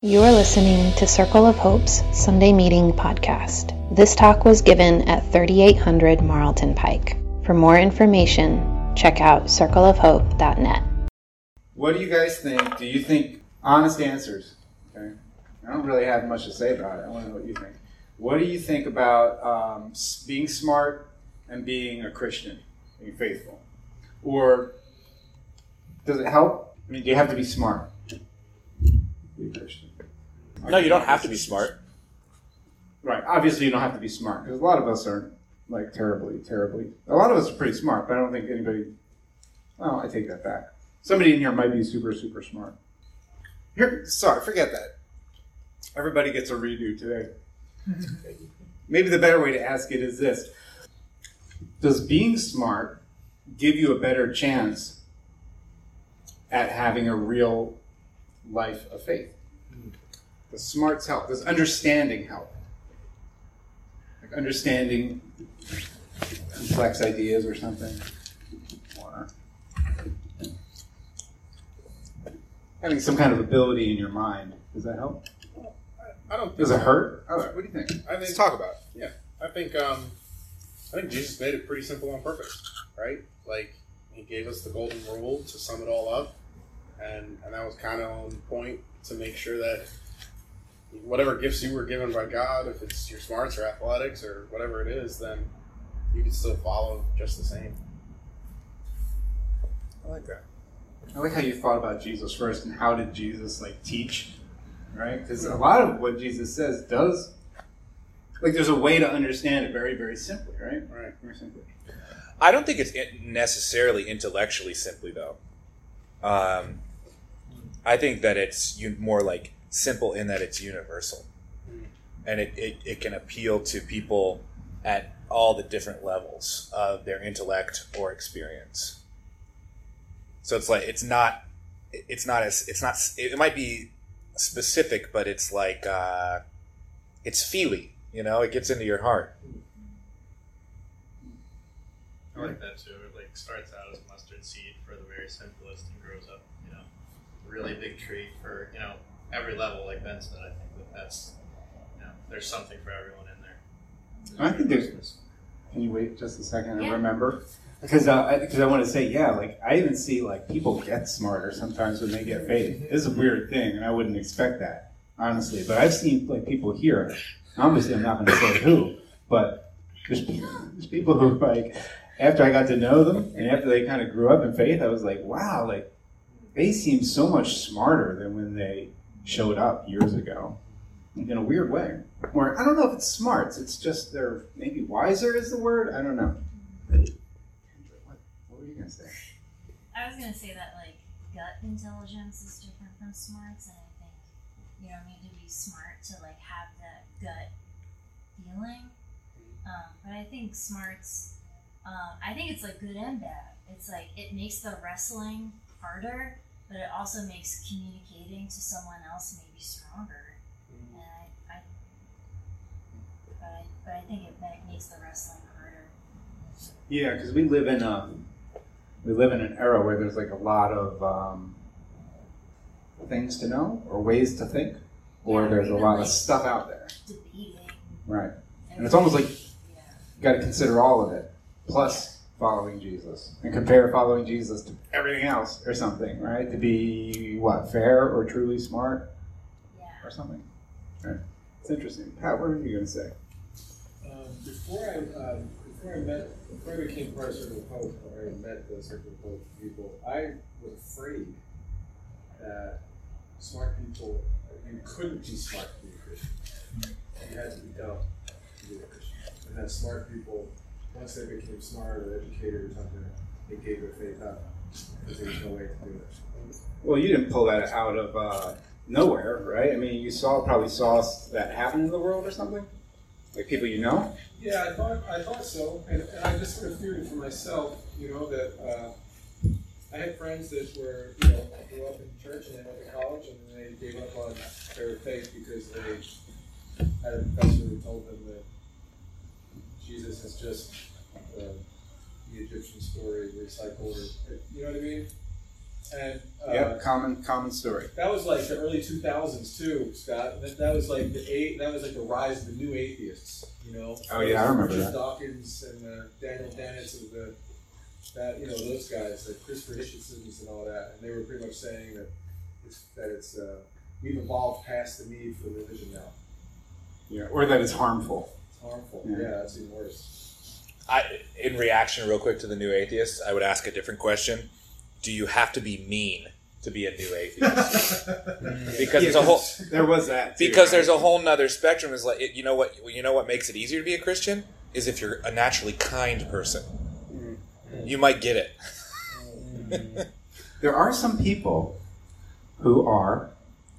You are listening to Circle of Hope's Sunday Meeting podcast. This talk was given at 3800 Marlton Pike. For more information, check out circleofhope.net. What do you guys think? Do you think honest answers? Okay, I don't really have much to say about it. I want to know what you think. What do you think about um, being smart and being a Christian, being faithful, or does it help? I mean, do you have to be smart? Be a Christian. No, you don't have to be smart. Right. Obviously, you don't have to be smart because a lot of us aren't like terribly, terribly. A lot of us are pretty smart, but I don't think anybody. Well, I take that back. Somebody in here might be super, super smart. Here, sorry, forget that. Everybody gets a redo today. Maybe the better way to ask it is this: Does being smart give you a better chance at having a real life of faith? Does smarts help? Does understanding help? Like understanding complex ideas or something? Or having some kind of ability in your mind. Does that help? I don't. Does it hurt? Oh, what do you think? I think. Let's talk about it. Yeah, I think. Um, I think Jesus made it pretty simple on purpose, right? Like he gave us the golden rule to sum it all up, and and that was kind of on point to make sure that whatever gifts you were given by God, if it's your smarts or athletics or whatever it is, then you can still follow just the same. I like that. I like how you thought about Jesus first and how did Jesus like teach, right? Because a lot of what Jesus says does, like, there's a way to understand it very, very simply, right? Right. Very simply. I don't think it's necessarily intellectually simply though. Um, I think that it's un- more like simple in that it's universal, Mm. and it, it, it can appeal to people at all the different levels of their intellect or experience. So it's like it's not it's not as it's not it might be specific, but it's like uh, it's feely. You know, it gets into your heart. I like that too. It like starts out as a mustard seed for the very simplest and grows up, you know, really big tree for you know every level. Like Ben said, I think that that's you know there's something for everyone in there. I think there's. Can you wait just a second and Yeah. remember? Because uh, I, cause I want to say, yeah, like I even see like people get smarter sometimes when they get faith. It's a weird thing, and I wouldn't expect that honestly. But I've seen like people here. Obviously, I'm not going to say who, but there's, there's people who like after I got to know them and after they kind of grew up in faith, I was like, wow, like they seem so much smarter than when they showed up years ago in a weird way. Or I don't know if it's smarts. It's just they're maybe wiser is the word. I don't know. What, what were you gonna say? I was gonna say that like gut intelligence is different from smarts, and I think you don't need to be smart to like have that gut feeling. Um, but I think smarts, um, I think it's like good and bad. It's like it makes the wrestling harder, but it also makes communicating to someone else maybe stronger. And I, I but I, but I think it makes the wrestling harder. Yeah, because we live in a we live in an era where there's like a lot of um, things to know or ways to think, or Yeah, there's a lot of stuff out there. Debating. Right, and it's almost like Yeah. you got to consider all of it plus following Jesus and compare following Jesus to everything else or something, right? To be what fair or truly smart Yeah. or something. Right. It's interesting. Pat, what are you going to say? Um, before I um, before I met before I became part of Circle of Hope, or I met the Circle of Hope people, I was afraid that smart people you couldn't be smart to be a Christian. You had to be dumb to be a Christian. And that smart people, once they became smarter educated or something, they gave their faith up because there was no way to do it. Well, you didn't pull that out of uh, nowhere, right? I mean, you saw probably saw that happen in the world or something, like people you know. Yeah, I thought I thought so, and, and I just sort of feared it for myself. You know that uh, I had friends that were you know grew up in church and they went to college and they gave up on their faith because they had a professor who told them that Jesus is just uh, the Egyptian story recycled, or you know what I mean. and uh, Yep, common common story. that was like the early two thousands too, Scott. That, that was like the eight. That was like the rise of the new atheists. You know. Oh, yeah, I remember Richard that. Dawkins and uh, Daniel Dennett and the that you know those guys, like Christopher Hitchenson's and all that, and they were pretty much saying that it's that it's uh, we've evolved past the need for religion now. Yeah, or that it's harmful. It's harmful. Yeah. Yeah, that's even worse. I, in reaction, real quick to the new atheist, I would ask a different question: Do you have to be mean to be a new atheist? because Yeah, there's a whole 'cause there was that too, because right? there's a whole nother spectrum. Is like you know what you know what makes it easier to be a Christian is if you're a naturally kind person. Mm-hmm. You might get it. Mm-hmm. There are some people who are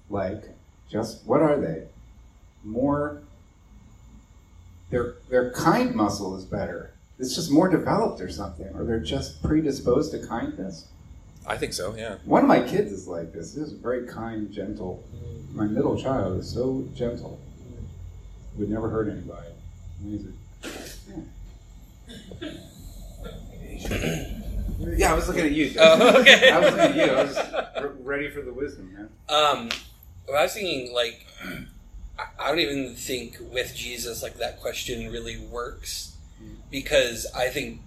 like just what are they? More their their kind muscle is better. It's just more developed or something, or they're just predisposed to kindness. I think so. Yeah. One of my kids is like this. This is very kind, gentle. My middle child is so gentle. Would never hurt anybody. Amazing. Yeah, I was looking at you. Oh, okay. I was looking at you. I was re- ready for the wisdom, man. Um, well, I was thinking like, I- don't even think with Jesus like that question really works because I think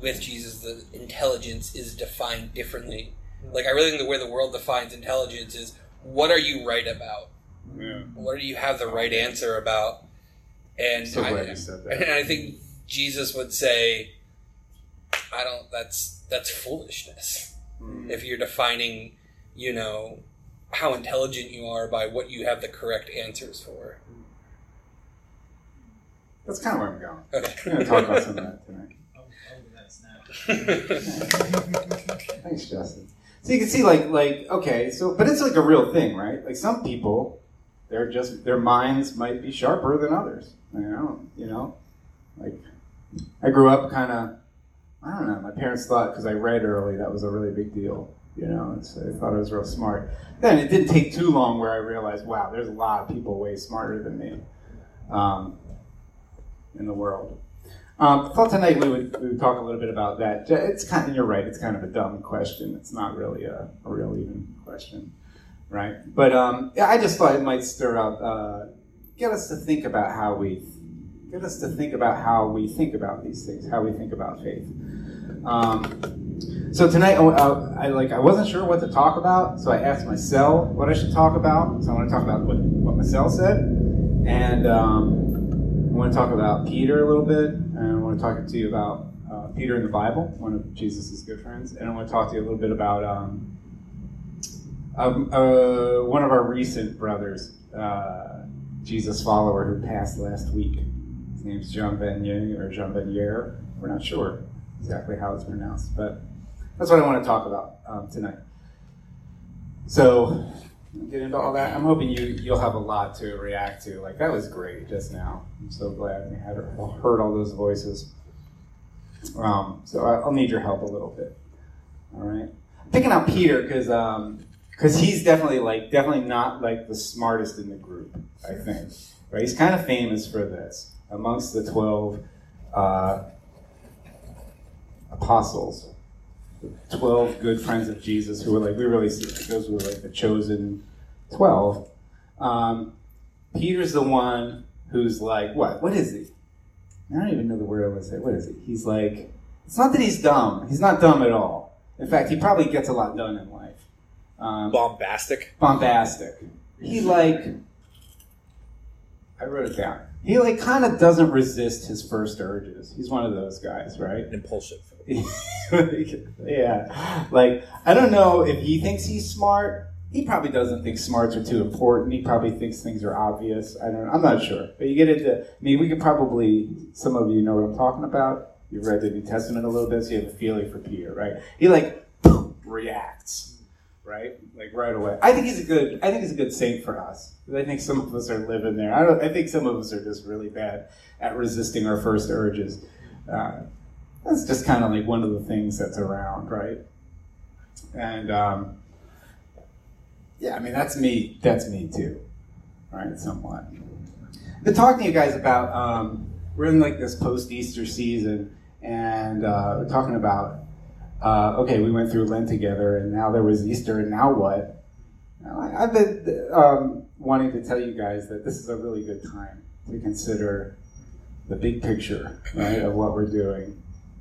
with Jesus the intelligence is defined differently. Like I really think the way the world defines intelligence is what are you right about? Yeah. What do you have the right answer about? And So I, you said and. I think Jesus would say, I don't. That's that's foolishness Mm. if you're defining, you know, how intelligent you are by what you have the correct answers for. That's kind of where I'm going. Okay. We're going to talk about some of that tonight. Oh, oh, that's. Thanks, Justin. So you can see, like, like okay, so but it's like a real thing, right? Like some people, they're just their minds might be sharper than others. You know, you know, like I grew up kind of. I don't know. My parents thought because I read early that was a really big deal. You know, and so they thought I was real smart. Then it didn't take too long where I realized, wow, there's a lot of people way smarter than me um, in the world. Um, I thought tonight we would, we would talk a little bit about that. It's kind of, you're right, it's kind of a dumb question. It's not really a, a real even question, right? But um, I just thought it might stir up, uh, get us to think about how we, get us to think about how we think about these things, how we think about faith. Um, so tonight, I, I, like I wasn't sure what to talk about, so I asked my cell what I should talk about. So I want to talk about what, what my cell said, and um, I want to talk about Peter a little bit, and I want to talk to you about uh, Peter in the Bible, one of Jesus' good friends, and I want to talk to you a little bit about um, um, uh, one of our recent brothers, uh, Jesus follower, who passed last week. His name's Jean Vanier, or Jean Vanier. We're not sure exactly how it's pronounced, but that's what I want to talk about um, tonight. So, get into all that. I'm hoping you you'll have a lot to react to. Like that was great just now. I'm so glad we had heard all those voices. Um, so I'll need your help a little bit. All right, picking out Peter because because he's definitely like definitely not like the smartest in the group. I think right. He's kind of famous for this amongst the twelve uh, apostles. The Twelve good friends of Jesus who were like we really see those were like the chosen 12. Um, Peter's the one who's like, what? What is he? I don't even know the word I would say. What is he? He's like, it's not that he's dumb. He's not dumb at all. In fact, he probably gets a lot done in life. Um, Bombastic. bombastic. He like, I wrote it down. He like kind of doesn't resist his first urges. He's one of those guys, right? Impulsive. yeah. Like, I don't know if he thinks he's smart. He probably doesn't think smarts are too important. He probably thinks things are obvious. I don't I'm not sure. But you get into, I mean, we could probably, some of you know what I'm talking about. You've read the New Testament a little bit, so you have a feeling for Peter, right? He like reacts, right? Like right away. I think he's a good, I think he's a good saint for us. I think some of us are living there. I don't, I think some of us are just really bad at resisting our first urges. Uh, that's just kind of like one of the things that's around, right? And um, yeah, I mean that's me. That's me too, right? Somewhat. Been talking to you guys about um, we're in like this post Easter season, and uh, we're talking about uh, okay, we went through Lent together, and now there was Easter, and now what? I've been um, wanting to tell you guys that this is a really good time to consider the big picture, right, of what we're doing,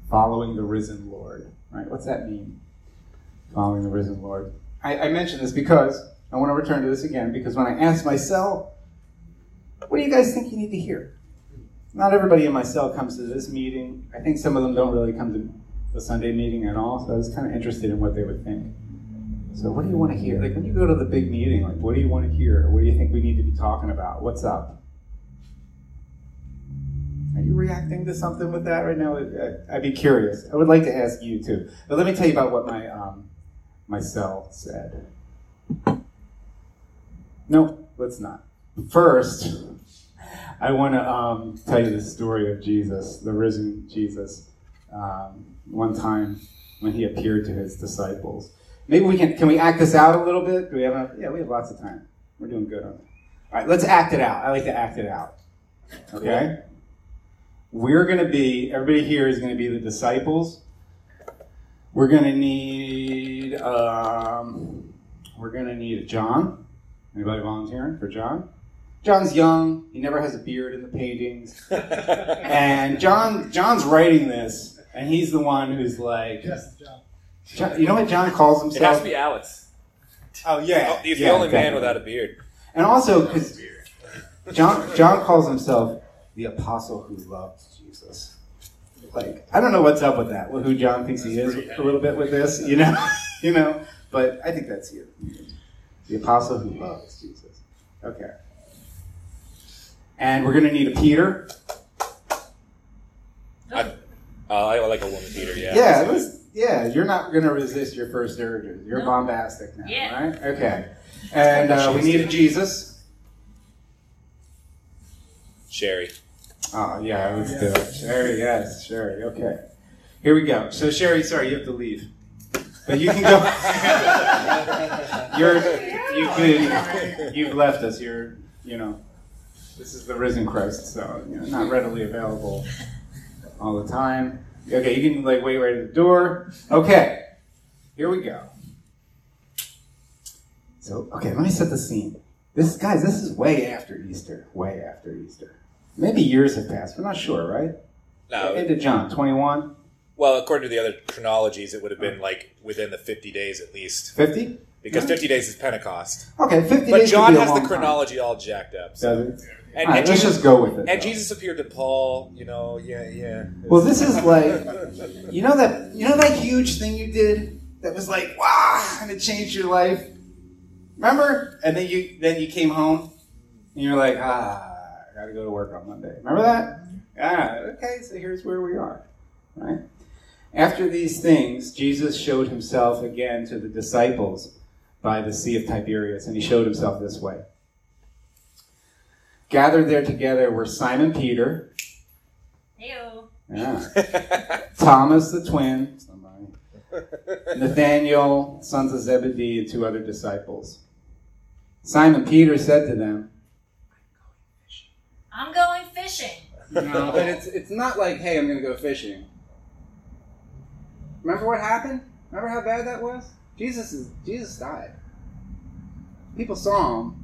following the risen Lord, right? What's that mean? Following the risen Lord. I, I mention this because I want to return to this again because when I asked my cell, what do you guys think you need to hear? Not everybody in my cell comes to this meeting. I think some of them don't really come to the Sunday meeting at all, so I was kind of interested in what they would think. So, what do you want to hear? Like, when you go to the big meeting, like, what do you want to hear? What do you think we need to be talking about? What's up? Are you reacting to something with that right now? I'd be curious. I would like to ask you too. But let me tell you about what my um, said. No, let's not. First, I want to um, tell you the story of Jesus, the risen Jesus. Um, one time when he appeared to his disciples. Maybe we can can we act this out a little bit? Do we have enough? Yeah, we have lots of time. We're doing good on it. All right, let's act it out. I like to act it out. Okay. We're going to be. Everybody here is going to be the disciples. We're going to need. Um, we're going to need a John. Anybody volunteering for John? John's young. He never has a beard in the paintings. And John, John's writing this, and he's the one who's like, yes, John, you know what John calls himself? It has to be Alex. oh yeah, he's yeah, the only man without a beard. And also because John, John calls himself the apostle who loved Jesus. Like I don't know what's up with that. With who John thinks he is a little bit with this, you know, you know. But I think that's you, the apostle who loves Jesus. Okay. And we're gonna need a Peter. Uh, I like a woman Peter, Yeah. Yeah, it was, yeah. You're not going to resist your first urges. You're No. bombastic now, Yeah. right? Okay. And uh, we need a Jesus. Sherry. Oh yeah, let's do it. Sherry, yes, Sherry. Okay. Here we go. So Sherry, sorry, you have to leave, but you can go. You're you could you've left us. You're you know this is the risen Christ, so you know, not readily available all the time. Okay, you can like wait right at the door. Okay, here we go. So okay, let me set the scene. This guys, this is way after Easter. Way after Easter. Maybe years have passed. We're not sure, right? No. Of John, 21, Well, according to the other chronologies, it would have been like within the 50 days at least, 50? because 50 days is Pentecost. Okay, 50 But days. John be a has the long time. chronology all jacked up. So. Does it? And, right, and let's Jesus, just go with it. and though. Jesus appeared to Paul. You know, yeah, yeah. Well, this is like, you know that you know that huge thing you did that was like, wow, and it changed your life. Remember? And then you then you came home and you're like, ah, got to go to work on Monday. Remember that? Ah, okay. So here's where we are, right? After these things, Jesus showed himself again to the disciples by the Sea of Tiberias, and he showed himself this way. Gathered there together were Simon Peter, Heyo. yeah, Thomas the twin, somebody, Nathaniel, sons of Zebedee, and two other disciples. Simon Peter said to them, I'm going fishing. No, but it's it's not like, hey, I'm gonna go fishing. Remember what happened? Remember how bad that was? Jesus is Jesus died. People saw him,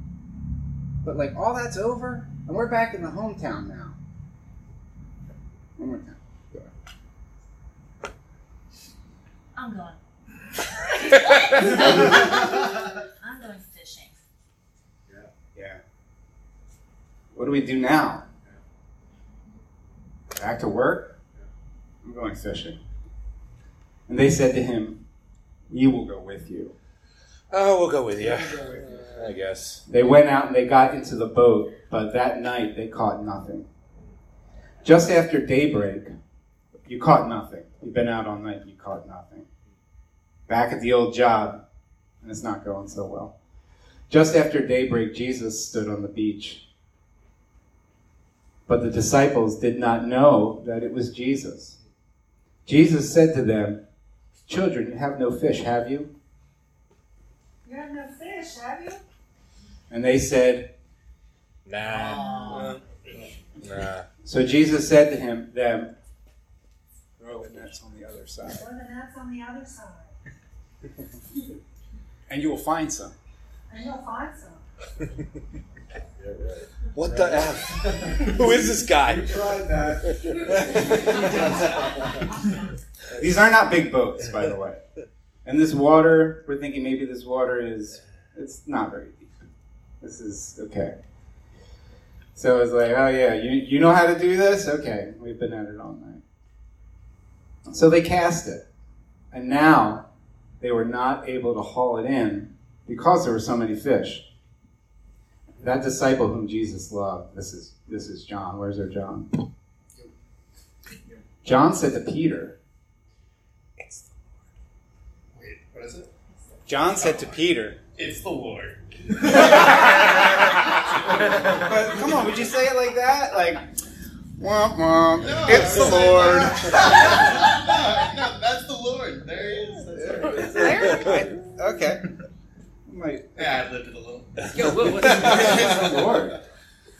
but like all that's over, and we're back in the hometown now. One more time. Go. I'm going. I'm going fishing. Yeah. What do we do now? Back to work? I'm going fishing. And they said to him, We will go with you. oh, we'll go with you. I guess. They went out and they got into the boat, but that night they caught nothing. Just after daybreak, you caught nothing. You've been out all night, you caught nothing. Back at the old job, and it's not going so well. Just after daybreak, Jesus stood on the beach. But the disciples did not know that it was Jesus. Jesus said to them, Children, you have no fish, have you? You have no fish, have you? And they said, Nah. Nah. So Jesus said to him, them, oh, Or the net's on the other side. Or the net's on the other side. And you will find some. And you'll find some. What the F? Who is this guy? tried that. These are not big boats, by the way. And this water, we're thinking maybe this water is, it's not very deep. This is okay. So it's like, oh yeah, you, you know how to do this? Okay, we've been at it all night. So they cast it. And now they were not able to haul it in because there were so many fish. That disciple whom Jesus loved, this is this is John. Where's our John? John said to Peter, it's Wait, what is it? John said to Peter, It's the Lord. but come on, would you say it like that? Like, womp womp, it's the Lord. no, no, that's the Lord. There he is. That's right. okay. Like, Yeah, I lived it a little. Yo, what, what, the Lord.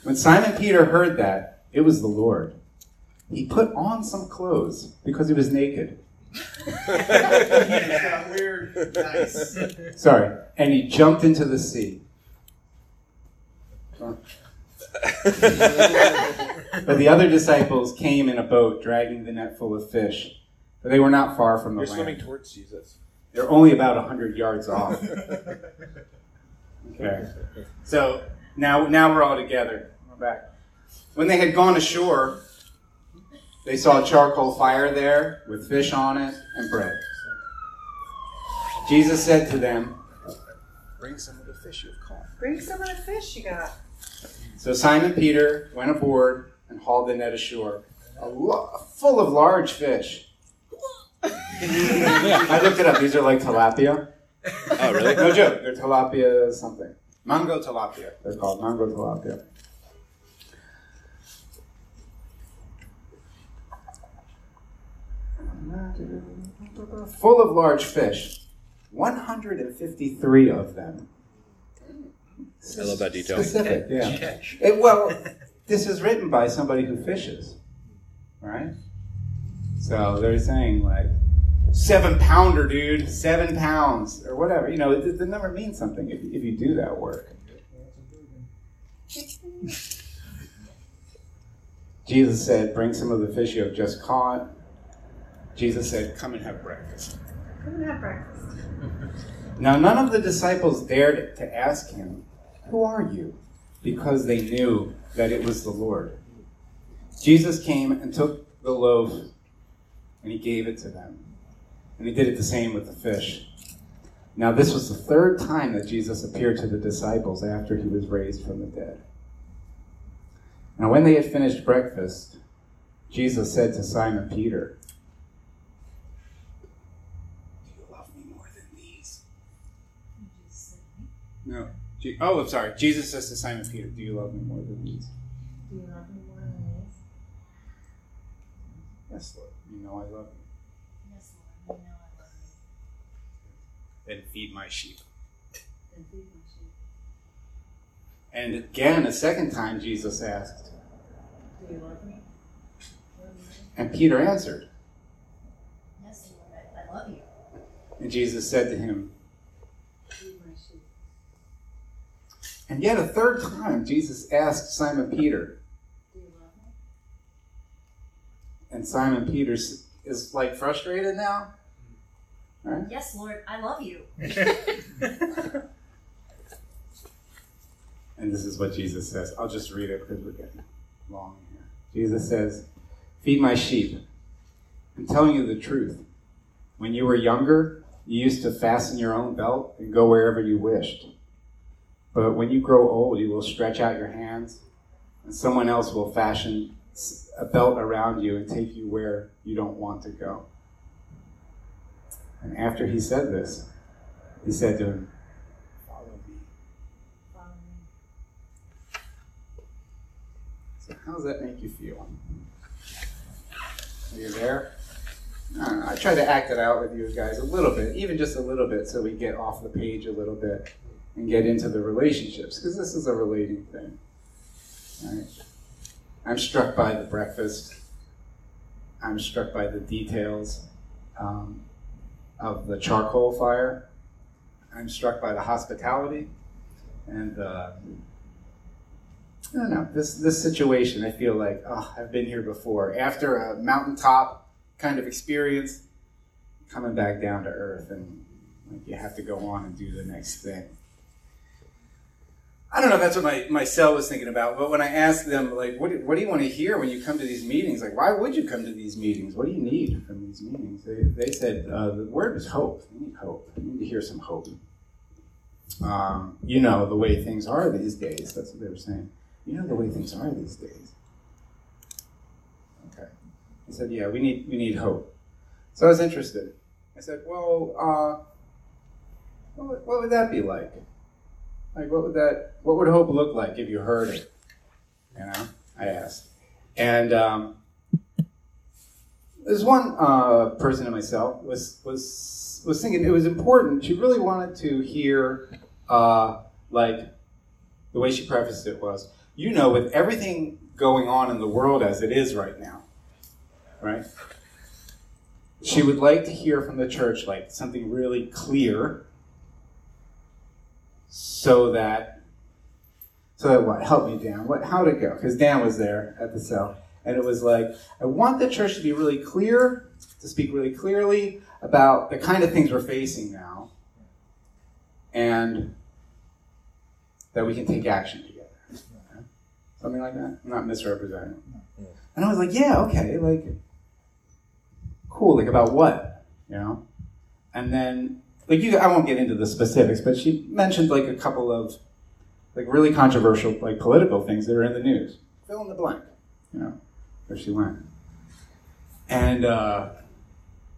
When Simon Peter heard that, it was the Lord. He put on some clothes because he was naked. yeah, weird. Nice. Sorry. And he jumped into the sea. but the other disciples came in a boat dragging the net full of fish. But they were not far from the You're land. swimming towards Jesus. They're only about 100 yards off. Okay. So now, now we're all together. We're back. When they had gone ashore, they saw a charcoal fire there with fish on it and bread. Jesus said to them, Bring some of the fish you've caught. Bring some of the fish you got. So Simon Peter went aboard and hauled the net ashore, a lo- full of large fish. I looked it up. These are like tilapia. Oh, really? No joke. They're tilapia something. Mango tilapia. They're called mango tilapia. Full of large fish. 153 of them. I love that detail. Specific, yeah. It- well, this is written by somebody who fishes, right? So they're saying like seven pounder, dude, seven pounds or whatever. You know, the, the number means something if, if you do that work. Jesus said, "Bring some of the fish you have just caught." Jesus said, "Come and have breakfast." Come and have breakfast. Now, none of the disciples dared to ask him, Who are you? because they knew that it was the Lord. Jesus came and took the loaf and he gave it to them. And he did it the same with the fish. Now, this was the third time that Jesus appeared to the disciples after he was raised from the dead. Now, when they had finished breakfast, Jesus said to Simon Peter, Do you love me more than these? No. Oh, I'm sorry. Jesus says to Simon Peter, Do you love me more than these? Do you love me more than these? Yes, Lord. You know I love you. yes, Lord, you know I love you. Then feed my sheep. Then feed my sheep. And again, a second time, Jesus asked, Do you love me? More than and Peter answered. Yes, Lord, I, I love you. And Jesus said to him, Feed my sheep. and yet a third time, Jesus asked Simon Peter, Do you love me? And Simon Peter is like frustrated now. Right? Yes, Lord, I love you. And this is what Jesus says. I'll just read it because we're getting long here. Jesus says, Feed my sheep. I'm telling you the truth. When you were younger, you used to fasten your own belt and go wherever you wished. But when you grow old, you will stretch out your hands, and someone else will fashion s- a belt around you and take you where you don't want to go. And after he said this, he said to him, Follow me. Follow me. So how does that make you feel? Are you there? I. I try to act it out with you guys a little bit, even just a little bit, so we get off the page a little bit and get into the relationships, because this is a relating thing. Right? I'm struck by the breakfast. I'm struck by the details um, of the charcoal fire. I'm struck by the hospitality and I don't know this this situation. I feel like oh, I've been here before. After a mountaintop kind of experience, coming back down to earth, and like you have to go on and do the next thing. I don't know if that's what my, my cell was thinking about, but when I asked them, like, what do, what do you want to hear when you come to these meetings? Like, why would you come to these meetings? What do you need from these meetings? They, they said uh, the word is hope. You need hope. You need to hear some hope. Um, you know the way things are these days. That's what they were saying. You know the way things are these days. Okay. He said, yeah, we need we need hope. So I was interested. I said, well, uh, what would that be like? Like, what would that, what would hope look like if you heard it? You know, I asked. And um, there's one uh, person in myself was was was thinking it was important. She really wanted to hear, uh, like, the way she prefaced it was, you know, with everything going on in the world as it is right now, right? She would like to hear from the church, like something really clear so that so that what? Help me dan. What how'd it go? Because dan was there at the cell and it was like i want the church to be really clear to speak really clearly about the kind of things we're facing now and that we can take action together. Something like that? I'm not misrepresenting. And i was like yeah okay like cool like about what? You know? And then like you, I won't get into the specifics, but she mentioned like a couple of like really controversial like political things that are in the news. Fill in the blank, you know, where she went. And uh,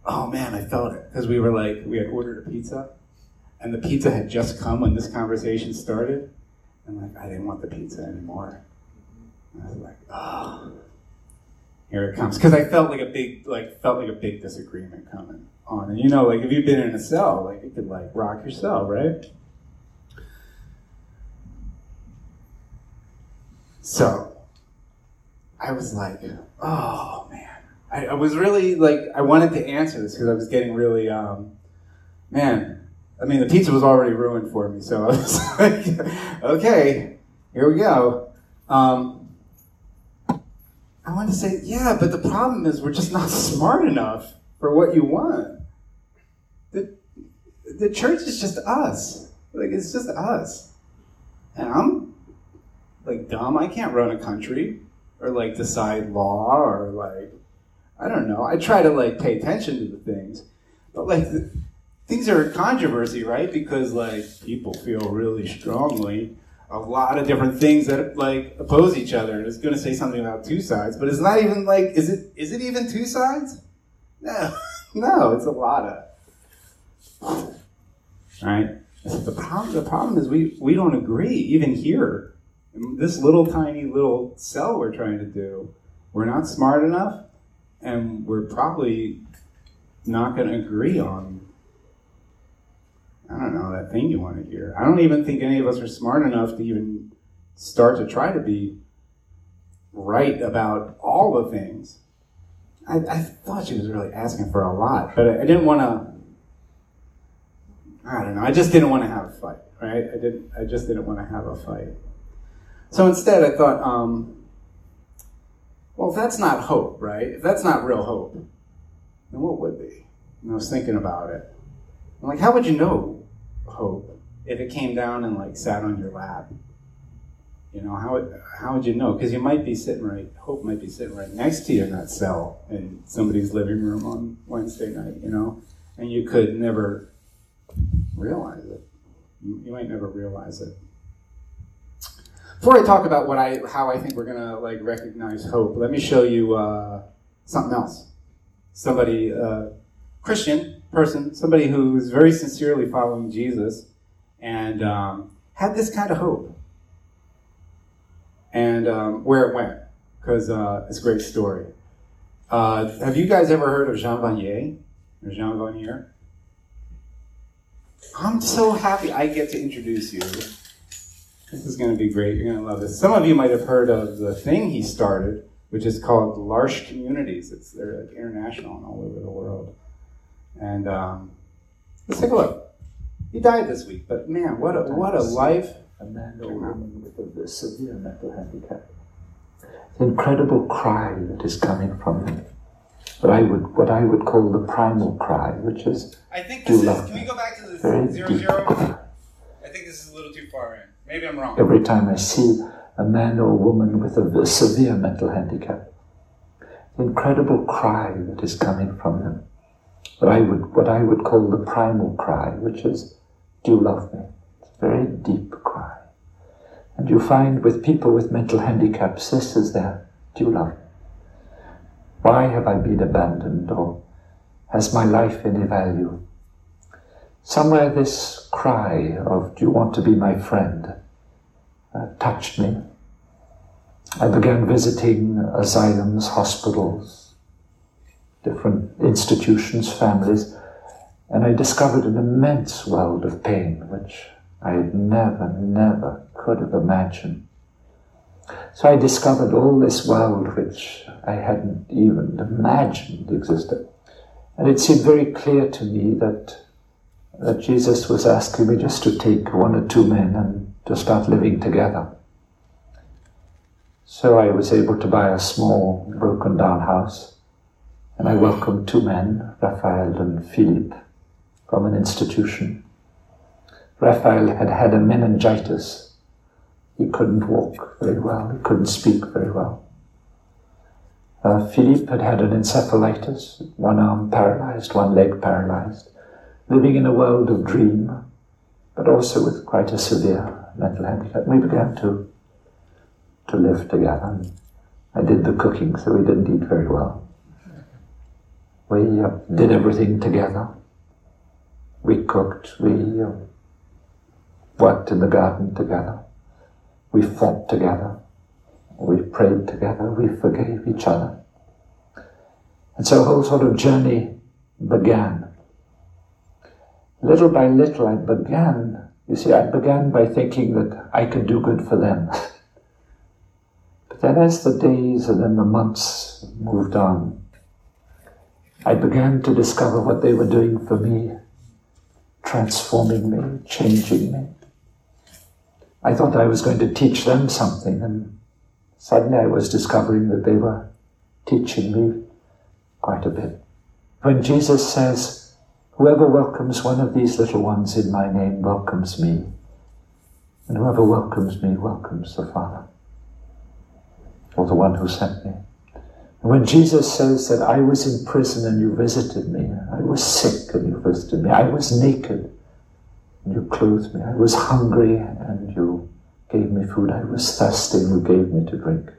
oh man, I felt it because we were like we had ordered a pizza, and the pizza had just come when this conversation started, and like I didn't want the pizza anymore. And I was like, oh, here it comes because I felt like a big like felt like a big disagreement coming on. And you know, like if you've been in a cell, like it could like rock your cell, right? So I was like, oh man. I, I was really like I wanted to answer this because I was getting really um man, I mean the pizza was already ruined for me, so I was like, okay, here we go. Um, I wanted to say, yeah, but the problem is we're just not smart enough for what you want. The, church is just us. Like, it's just us. And I'm, like, dumb. I can't run a country or, like, decide law or, like, I don't know. I try to, like, pay attention to the things. But, like, the, things are a controversy, right? Because, like, people feel really strongly a lot of different things that like oppose each other. And it's going to say something about two sides, but it's not even like is it is it even two sides? No, no, it's a lot of right. The problem the problem is we we don't agree even here. This little tiny little cell we're trying to do, we're not smart enough, and we're probably not going to agree on I don't know, that thing you want to hear. I don't even think any of us are smart enough to even start to try to be right about all the things. I, I thought she was really asking for a lot, but I, I didn't want to. I don't know. I just didn't want to have a fight, right? I didn't. I just didn't want to have a fight. So instead, I thought, um, well, if that's not hope, right? If that's not real hope, then what would be? And I was thinking about it. I'm like, how would you know hope if it came down and like sat on your lap? You know, how would, how would you know? Because you might be sitting right, hope might be sitting right next to you in that cell in somebody's living room on Wednesday night, you know, and you could never realize it. You, you might never realize it. Before I talk about what I, how I think we're gonna like recognize hope, let me show you uh, something else. Somebody, uh, Christian person, somebody who is very sincerely following Jesus, and um, had this kind of hope and um, where it went, because uh, it's a great story. Uh, have you guys ever heard of Jean Vanier or Jean Vanier? I'm so happy I get to introduce you. This is going to be great. You're going to love this. Some of you might have heard of the thing he started which is called L'Arche Communities. It's they're like international and all over the world. And um, let's take a look. He died this week, but man, what a what a life! A man or woman with a severe mental handicap. Incredible cry that is coming from them. What I would what I would call the primal cry, which is I think Do this is. love Can we go back to the very zero deep zero? cry. I think this is a little too far in. Maybe I'm wrong. Every time I see a man or a woman with a severe mental handicap, the incredible cry that is coming from them. What I would what I would call the primal cry, which is, "Do you love me?" It's a very deep cry. And you find with people with mental handicaps, this is their "Do you love me?" Why have I been abandoned, or has my life any value? Somewhere this cry of "Do you want to be my friend?" uh, touched me. I began visiting asylums, hospitals, different institutions, families, and I discovered an immense world of pain which I had never, never could have imagined. So I discovered all this world which I hadn't even imagined existed. And it seemed very clear to me that, that Jesus was asking me just to take one or two men and to start living together. So I was able to buy a small, broken down house, and I welcomed two men, Raphael and Philippe, from an institution. Raphael had had a meningitis. He couldn't walk very well, he couldn't speak very well. Uh, Philippe had had an encephalitis, one arm paralyzed, one leg paralyzed, living in a world of dream, but also with quite a severe mental handicap. We began to to live together. I did the cooking, so we didn't eat very well. We uh, did everything together. We cooked. We uh, worked in the garden together. We fought together. We prayed together. We forgave each other. And so a whole sort of journey began. Little by little, I began you see, I began by thinking that I could do good for them. but then, as the days and then the months moved on, I began to discover what they were doing for me, transforming me, changing me. I thought I was going to teach them something, and suddenly I was discovering that they were teaching me quite a bit. When Jesus says, Whoever welcomes one of these little ones in my name welcomes me. And whoever welcomes me welcomes the Father, or the one who sent me. And when Jesus says that I was in prison and you visited me, I was sick and you visited me, I was naked and you clothed me, I was hungry and you gave me food, I was thirsty and you gave me to drink.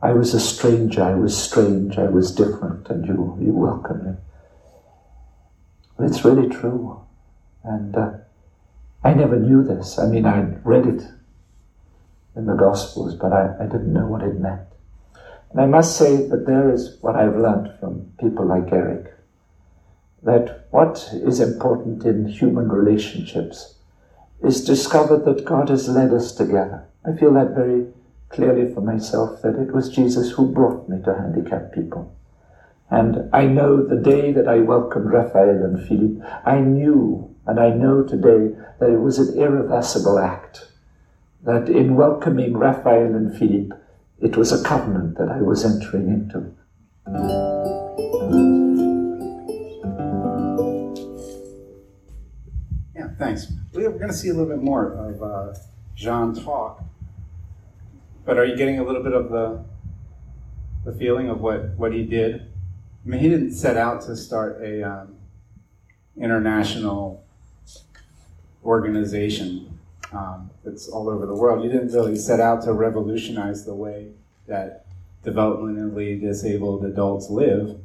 I was a stranger, I was strange, I was different, and you, you welcomed me. It's really true. And uh, I never knew this. I mean, I'd read it in the Gospels, but I, I didn't know what it meant. And I must say that there is what I've learned from people like Eric that what is important in human relationships is discovered that God has led us together. I feel that very clearly for myself that it was Jesus who brought me to handicapped people. And I know the day that I welcomed Raphael and Philippe, I knew and I know today that it was an irreversible act. That in welcoming Raphael and Philippe, it was a covenant that I was entering into. Thanks. We're going to see a little bit more of uh, Jean talk. But are you getting a little bit of the the feeling of what, what he did? I mean, he didn't set out to start a um, international organization um, that's all over the world. He didn't really set out to revolutionize the way that developmentally disabled adults live,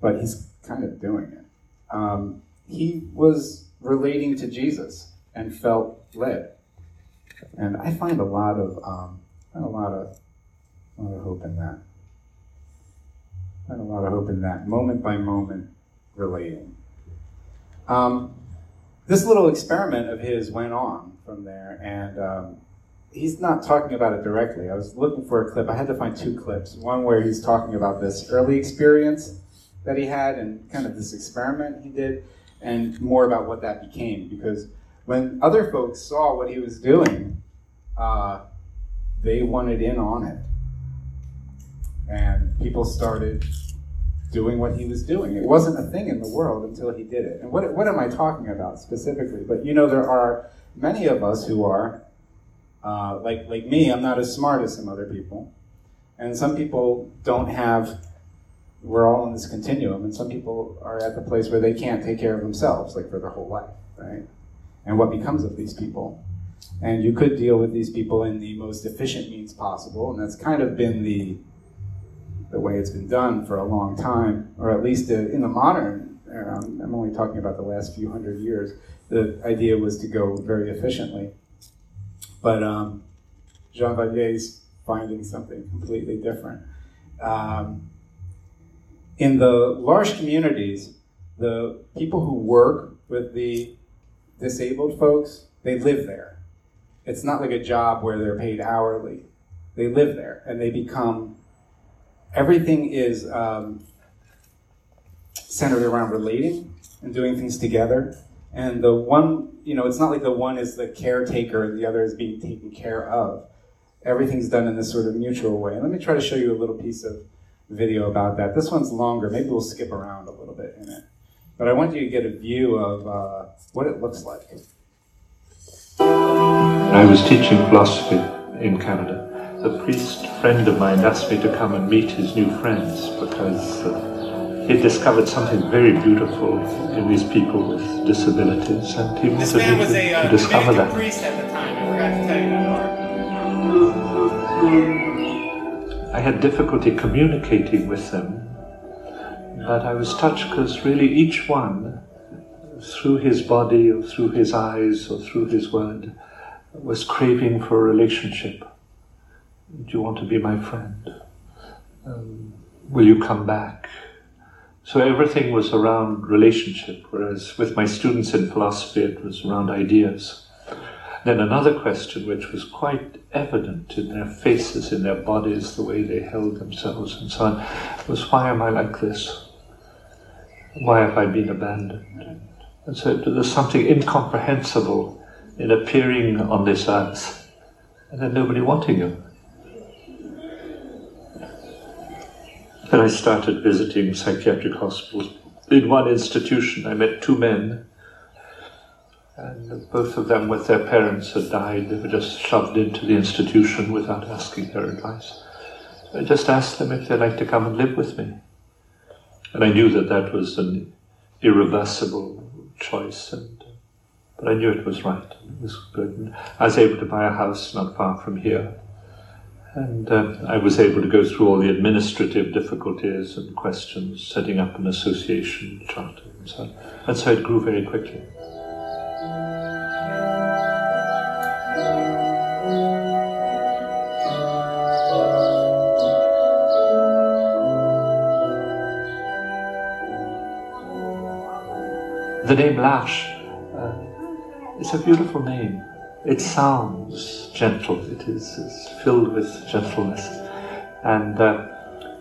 but he's kind of doing it. Um, he was relating to Jesus and felt led, and I find a lot of um, a lot of a lot of hope in that. Find a lot of hope in that moment by moment relating. Um, this little experiment of his went on from there, and um, he's not talking about it directly. I was looking for a clip. I had to find two clips. One where he's talking about this early experience that he had and kind of this experiment he did, and more about what that became. Because when other folks saw what he was doing, uh, they wanted in on it. And people started doing what he was doing. It wasn't a thing in the world until he did it. And what, what am I talking about specifically? But you know, there are many of us who are, uh, like, like me, I'm not as smart as some other people. And some people don't have, we're all in this continuum, and some people are at the place where they can't take care of themselves, like for their whole life, right? And what becomes of these people? And you could deal with these people in the most efficient means possible, and that's kind of been the the way it's been done for a long time, or at least uh, in the modern. Um, I'm only talking about the last few hundred years. The idea was to go very efficiently, but um, Jean Vanier's finding something completely different. Um, in the L'Arche communities, the people who work with the disabled folks, they live there. It's not like a job where they're paid hourly. They live there and they become everything is um, centered around relating and doing things together. And the one, you know, it's not like the one is the caretaker and the other is being taken care of. Everything's done in this sort of mutual way. And let me try to show you a little piece of video about that. This one's longer. Maybe we'll skip around a little bit in it. But I want you to get a view of uh, what it looks like. I was teaching philosophy in Canada a priest friend of mine asked me to come and meet his new friends because uh, he discovered something very beautiful in these people with disabilities, and he This wanted man me was to, a uh, to discover that. priest at the time. I forgot to tell you that part. I had difficulty communicating with them, but I was touched because really each one, through his body or through his eyes or through his word, was craving for a relationship. Do you want to be my friend? Um, will you come back? So everything was around relationship, whereas with my students in philosophy, it was around ideas. Then another question, which was quite evident in their faces, in their bodies, the way they held themselves, and so on, was why am I like this? Why have I been abandoned? And so there's something incomprehensible in appearing on this earth and then nobody wanting you. Then I started visiting psychiatric hospitals. In one institution, I met two men, and both of them, with their parents, had died. They were just shoved into the institution without asking their advice. I just asked them if they'd like to come and live with me. And I knew that that was an irreversible choice, and, but I knew it was right. It was good. And I was able to buy a house not far from here. And uh, I was able to go through all the administrative difficulties and questions, setting up an association charter and so on. And so it grew very quickly. The name L'Arche uh, is a beautiful name. It sounds gentle. It is filled with gentleness, and uh,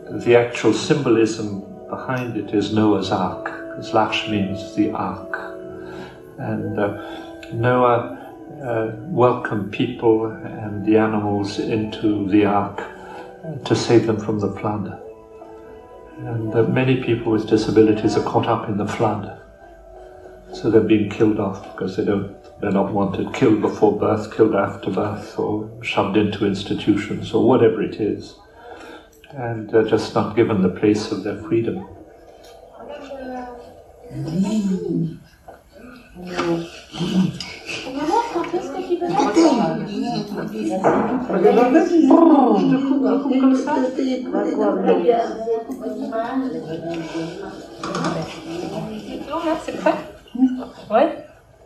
the actual symbolism behind it is Noah's Ark, because L'Arche means the Ark, and uh, Noah uh, welcomed people and the animals into the Ark uh, to save them from the flood. And uh, many people with disabilities are caught up in the flood. So they're being killed off because they don't, they're not wanted, killed before birth, killed after birth, or shoved into institutions, or whatever it is. And they're just not given the place of their freedom.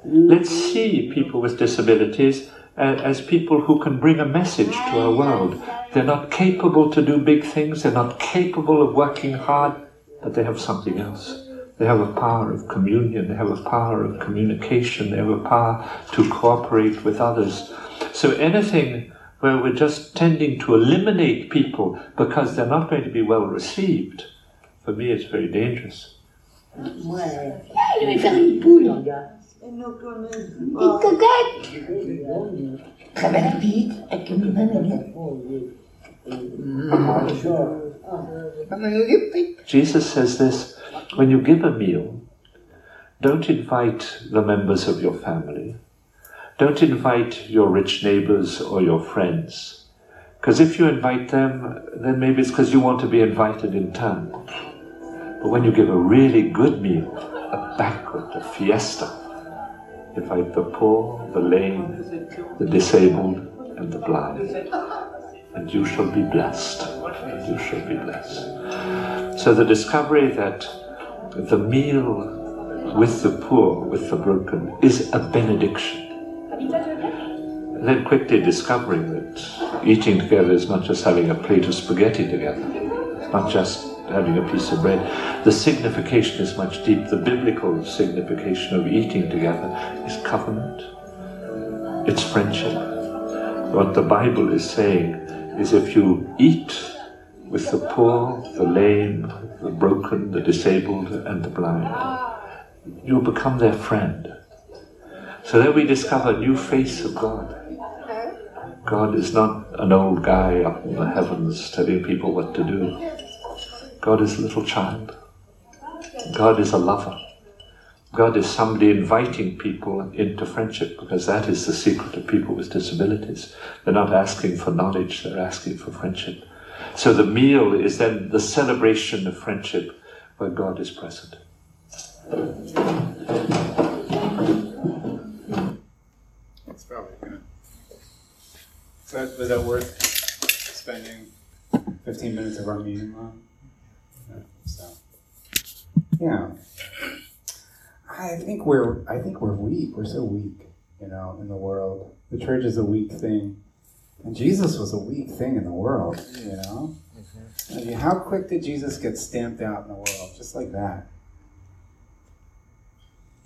Let's see people with disabilities uh, as people who can bring a message to our world. They're not capable to do big things, they're not capable of working hard, but they have something else. They have a power of communion, they have a power of communication, they have a power to cooperate with others. So anything where we're just tending to eliminate people because they're not going to be well received, for me it's very dangerous. Moi, je vais faire une poule. Une cocotte. Ça va aller avec une banane. Jesus says this when you give a meal, don't invite the members of your family. Don't invite your rich neighbors or your friends. Because if you invite them, then maybe it's because you want to be invited in turn. But when you give a really good meal, a banquet, a fiesta, invite the poor, the lame, the disabled, and the blind. And you shall be blessed. You shall be blessed. So the discovery that the meal with the poor, with the broken, is a benediction. Then quickly discovering that eating together is not just having a plate of spaghetti together, it's not just having a piece of bread. The signification is much deeper. The biblical signification of eating together is covenant, it's friendship. What the Bible is saying is if you eat with the poor, the lame, the broken, the disabled, and the blind, you become their friend. So there we discover a new face of God. God is not an old guy up in the heavens telling people what to do. God is a little child. God is a lover. God is somebody inviting people into friendship because that is the secret of people with disabilities. They're not asking for knowledge, they're asking for friendship. So the meal is then the celebration of friendship where God is present. It's probably good. So was that worth spending 15 minutes of our meeting on? So, yeah. I think we're I think we're weak. We're so weak, you know, in the world. The church is a weak thing, and Jesus was a weak thing in the world. You know, I mean, how quick did Jesus get stamped out in the world? Just like that.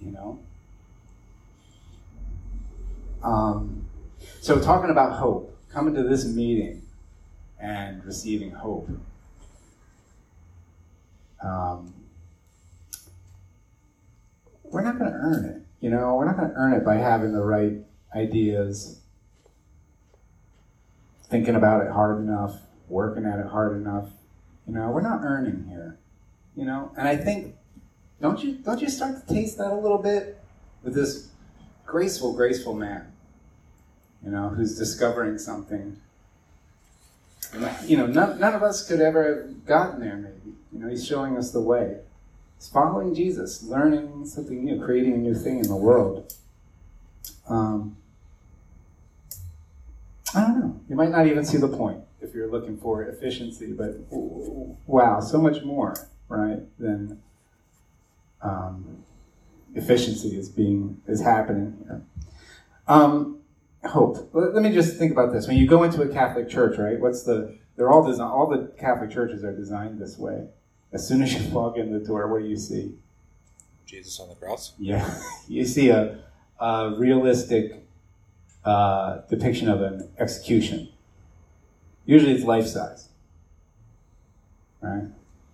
You know. Um, so talking about hope, coming to this meeting and receiving hope. Um, we're not going to earn it. You know, we're not going to earn it by having the right ideas, thinking about it hard enough, working at it hard enough. You know, we're not earning here. You know, and I think don't you don't you start to taste that a little bit with this graceful, graceful man. You know, who's discovering something. You know, none, none of us could ever have gotten there. Maybe you know, he's showing us the way. It's following Jesus, learning something new, creating a new thing in the world. Um, I don't know. You might not even see the point if you're looking for efficiency, but wow, so much more, right, than um, efficiency is being is happening here. Um, hope. Let, me just think about this. When you go into a Catholic church, right? What's the? They're all designed. All the Catholic churches are designed this way. As soon as you walk in the door, what do you see? Jesus on the cross. Yeah, you see a, a realistic uh, depiction of an execution. Usually, it's life size. Right.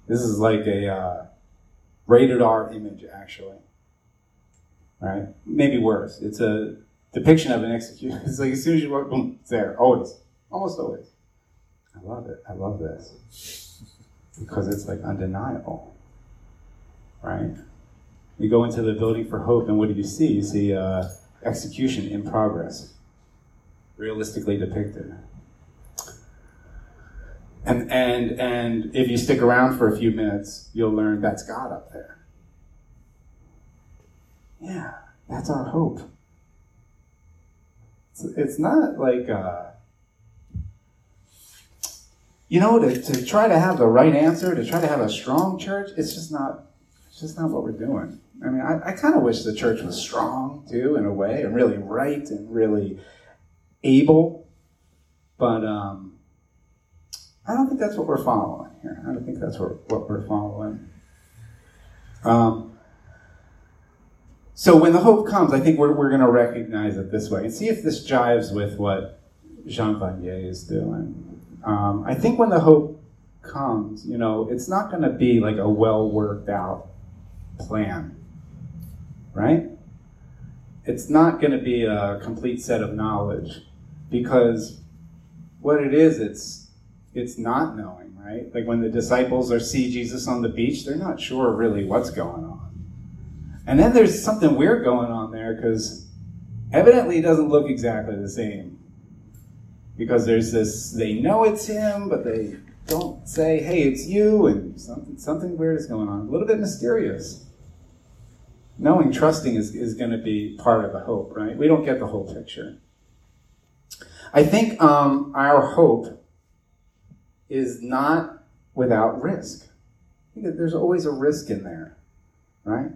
This is like a uh, rated R image, actually. Right. Maybe worse. It's a depiction of an execution. It's like as soon as you walk, boom, it's there. Always, almost always. I love it. I love this because it's like undeniable, right? You go into the building for hope, and what do you see? You see uh, execution in progress, realistically depicted. And, and, and if you stick around for a few minutes, you'll learn that's God up there. Yeah, that's our hope. It's, it's not like, uh, you know, to, to try to have the right answer, to try to have a strong church, it's just not, it's just not what we're doing. I mean, I, I kind of wish the church was strong too, in a way, and really right and really able, but um, I don't think that's what we're following here. I don't think that's what, what we're following. Um, so when the hope comes, I think we're, we're going to recognize it this way and see if this jives with what Jean Vanier is doing. Um, I think when the hope comes, you know, it's not going to be like a well worked out plan, right? It's not going to be a complete set of knowledge because what it is, it's it's not knowing, right? Like when the disciples are see Jesus on the beach, they're not sure really what's going on. And then there's something weird going on there because evidently it doesn't look exactly the same. Because there's this, they know it's him, but they don't say, hey, it's you, and something, something weird is going on. A little bit mysterious. Knowing, trusting is, is going to be part of the hope, right? We don't get the whole picture. I think um, our hope is not without risk. There's always a risk in there, right?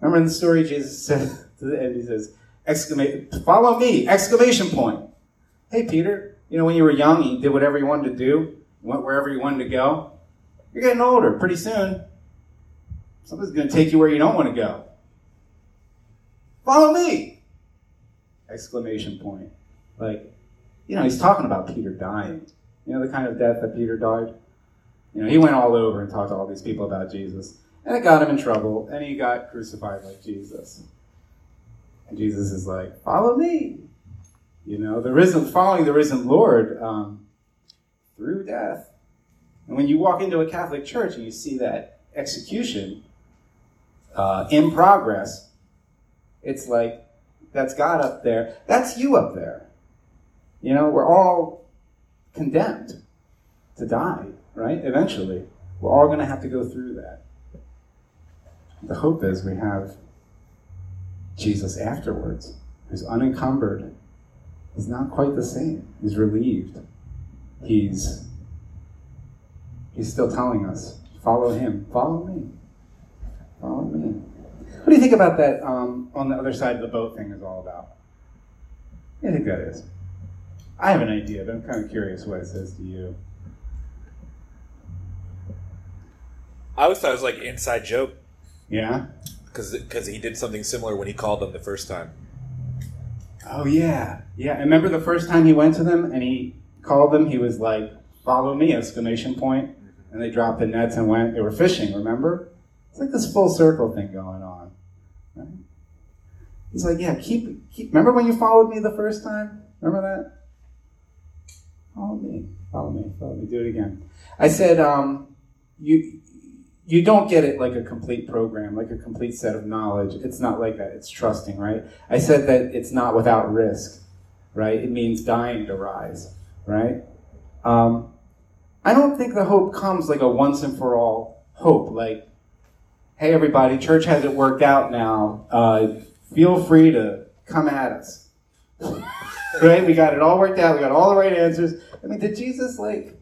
Remember in the story, Jesus said to the end, he says, exclamation, follow me, exclamation point. Hey, Peter, you know, when you were young, you did whatever you wanted to do, went wherever you wanted to go. You're getting older. Pretty soon, somebody's going to take you where you don't want to go. Follow me! Exclamation point. Like, you know, he's talking about Peter dying. You know, the kind of death that Peter died? You know, he went all over and talked to all these people about Jesus. And it got him in trouble, and he got crucified like Jesus. And Jesus is like, follow me. You know, the risen, following the risen Lord um, through death. And when you walk into a Catholic church and you see that execution uh, in progress, it's like, that's God up there. That's you up there. You know, we're all condemned to die, right? Eventually. We're all going to have to go through that. The hope is we have Jesus afterwards, who's unencumbered. He's not quite the same. He's relieved. He's he's still telling us, follow him, follow me, follow me. What do you think about that um, on the other side of the boat thing is all about? You think that is? I have an idea, but I'm kind of curious what it says to you. I always thought it was like inside joke. Yeah? Because he did something similar when he called them the first time. Oh, yeah. Yeah. I remember the first time he went to them and he called them, he was like, follow me, exclamation point. Mm-hmm. And they dropped the nets and went, they were fishing, remember? It's like this full circle thing going on. Right? He's like, yeah, keep, keep, remember when you followed me the first time? Remember that? Follow me, follow me, follow me. Do it again. I said, um, you you don't get it like a complete program, like a complete set of knowledge. It's not like that. It's trusting, right? I said that it's not without risk, right? It means dying to rise, right? Um, I don't think the hope comes like a once and for all hope, like, hey, everybody, church has it worked out now. Uh, feel free to come at us. right? We got it all worked out. We got all the right answers. I mean, did Jesus, like,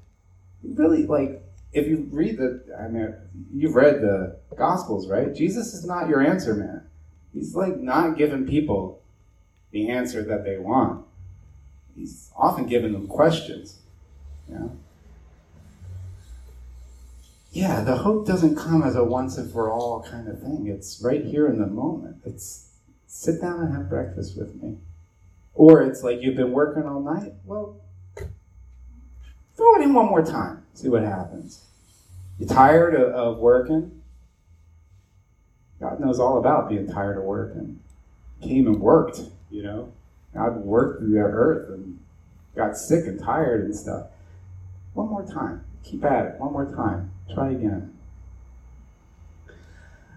really, like, if you read the, I mean, you've read the Gospels, right? Jesus is not your answer man. He's like not giving people the answer that they want. He's often giving them questions. Know? Yeah, the hope doesn't come as a once and for all kind of thing. It's right here in the moment. It's sit down and have breakfast with me. Or it's like you've been working all night. Well, throw it in one more time. See what happens. You tired of, of working? God knows all about being tired of working. Came and worked, you know. God worked through the earth and got sick and tired and stuff. One more time. Keep at it. One more time. Try again.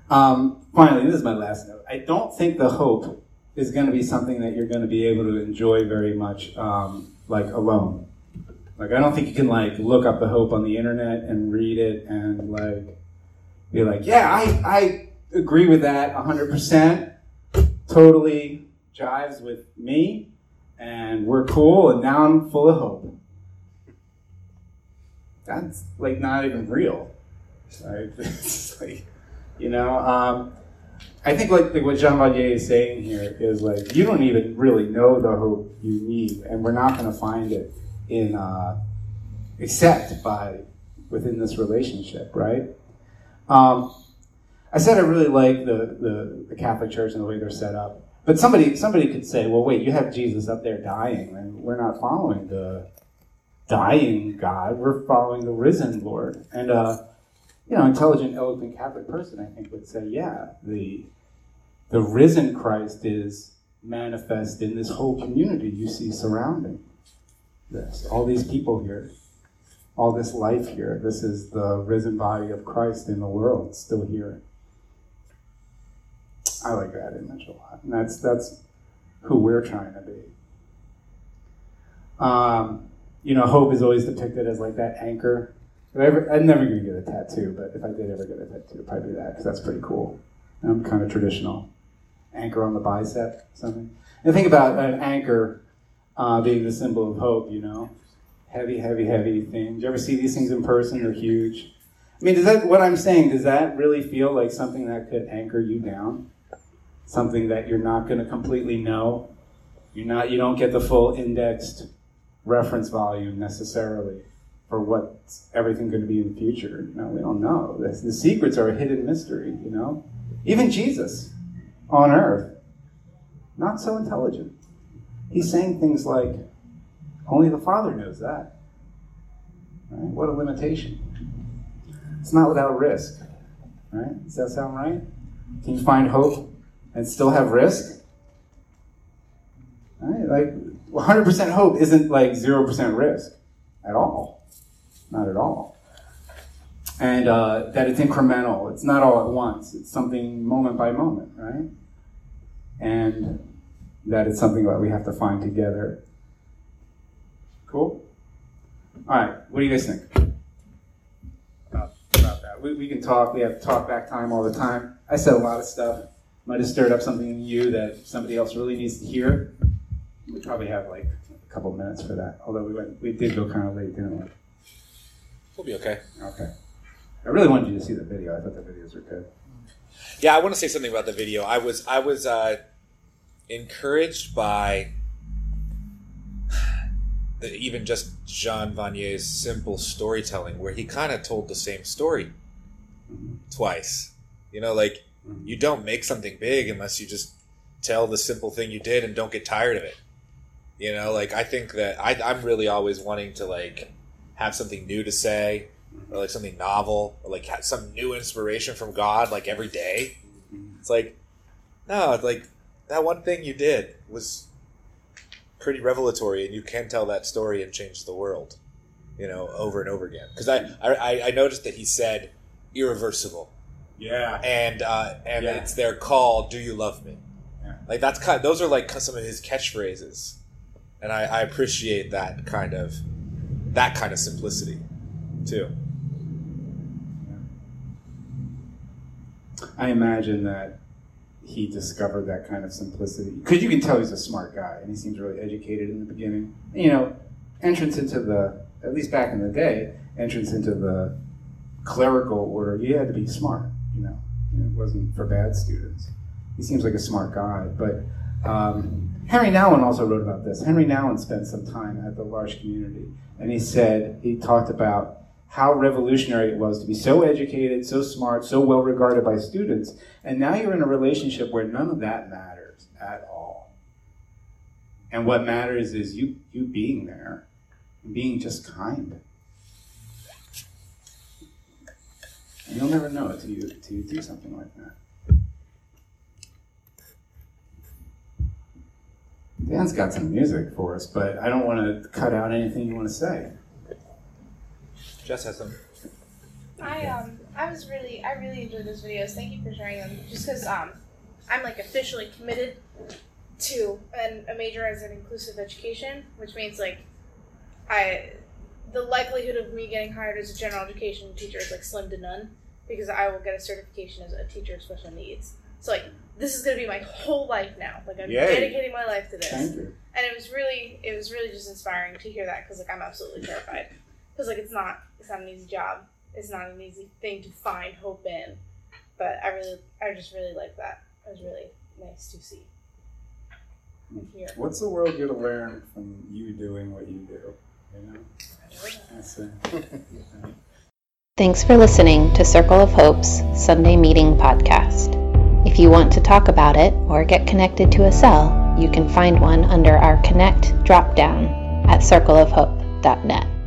Um, finally, this is my last note. I don't think the hope is going to be something that you're going to be able to enjoy very much, um, like alone. Like I don't think you can like look up the hope on the internet and read it and like be like, yeah, I I agree with that 100%. Totally jives with me and we're cool and now I'm full of hope. That's like not even real. Right? Like, you know, um, I think like, like what Jean Vanier is saying here is like you don't even really know the hope you need, and we're not going to find it in uh, except by within this relationship, right? Um, I said I really like the, the, the Catholic Church and the way they're set up, But somebody somebody could say, well, wait, you have Jesus up there dying, and we're not following the dying God. We're following the risen Lord. And uh, you know, intelligent, eloquent Catholic person, I think, would say, yeah, the the risen Christ is manifest in this whole community you see surrounding this. All these people here, all this life here. This is the risen body of Christ in the world, still here. I like that image a lot, and that's that's who we're trying to be. Um, you know, hope is always depicted as like that anchor. If I ever, I'm never going to get a tattoo, but if I did ever get a tattoo, it'd probably be that because that's pretty cool. I'm kind of traditional. Anchor on the bicep, something. And think about an anchor uh, being the symbol of hope. You know, heavy, heavy, heavy thing. Do you ever see these things in person? They're huge. I mean, does that what I'm saying? Does that really feel like something that could anchor you down? Something that you're not going to completely know. You're not. You don't get the full indexed reference volume necessarily for what's everything going to be in the future. Know, we don't know. The, the secrets are a hidden mystery. You know, even Jesus on earth, not so intelligent. He's saying things like, "Only the Father knows that." Right? What a limitation. It's not without risk, right? Does that sound right? Can you find hope and still have risk? Right? Like 100% hope isn't like 0% risk at all. Not at all. And uh, that it's incremental. It's not all at once. It's something moment by moment, right? And that it's something that we have to find together. Cool? All right. What do you guys think about, about that? We, we can talk. We have talk back time all the time. I said a lot of stuff. Might have stirred up something in you that somebody else really needs to hear. We probably have like a couple minutes for that. Although we went, we did go kind of late, didn't we? We'll be okay. Okay. I really wanted you to see the video. I thought the videos were good. Yeah, I want to say something about the video. I was I was uh, encouraged by the, even just Jean Vanier's simple storytelling, where he kind of told the same story twice. You know, like you don't make something big unless you just tell the simple thing you did and don't get tired of it. You know, like I think that I, I'm really always wanting to like have something new to say, or like something novel, or like some new inspiration from God, like every day. It's like, no, it's like that one thing you did was pretty revelatory, and you can tell that story and change the world, you know, over and over again. Because I, I I noticed that he said irreversible, Yeah. and uh, and Yeah. it's their call. Do you love me? Yeah. Like that's kind. those are like some of his catchphrases, and I, I appreciate that kind of that kind of simplicity too. I imagine that he discovered that kind of simplicity because you can tell he's a smart guy and he seems really educated in the beginning. You know, entrance into the at least back in the day, entrance into the clerical order, you had to be smart. You know, it wasn't for bad students. He seems like a smart guy, but. Um, Henri Nouwen also wrote about this. Henri Nouwen spent some time at the L'Arche community, and he said he talked about how revolutionary it was to be so educated, so smart, so well regarded by students, and now you're in a relationship where none of that matters at all. And what matters is you you being there, being just kind. And you'll never know it till you till you do something like that. Dan's got some music for us, but I don't want to cut out anything you want to say. Jess has some. I um I was really I really enjoyed those videos. Thank you for sharing them. Just because um I'm like officially committed to an, a major as an inclusive education, which means like I the likelihood of me getting hired as a general education teacher is like slim to none because I will get a certification as a teacher of special needs. So like this is gonna be my whole life now. Like I'm Yay. dedicating my life to this Thank you. and it was really it was really just inspiring to hear that because like i'm absolutely terrified because like it's not it's not an easy job it's not an easy thing to find hope in but i really i just really like that it was really nice to see and hear What's the world going to learn from you doing what you do? You know, that's it. Thanks for listening to Circle of Hope's Sunday Meeting Podcast. If you want to talk about it or get connected to a cell, you can find one under our Connect dropdown at circleofhope.net.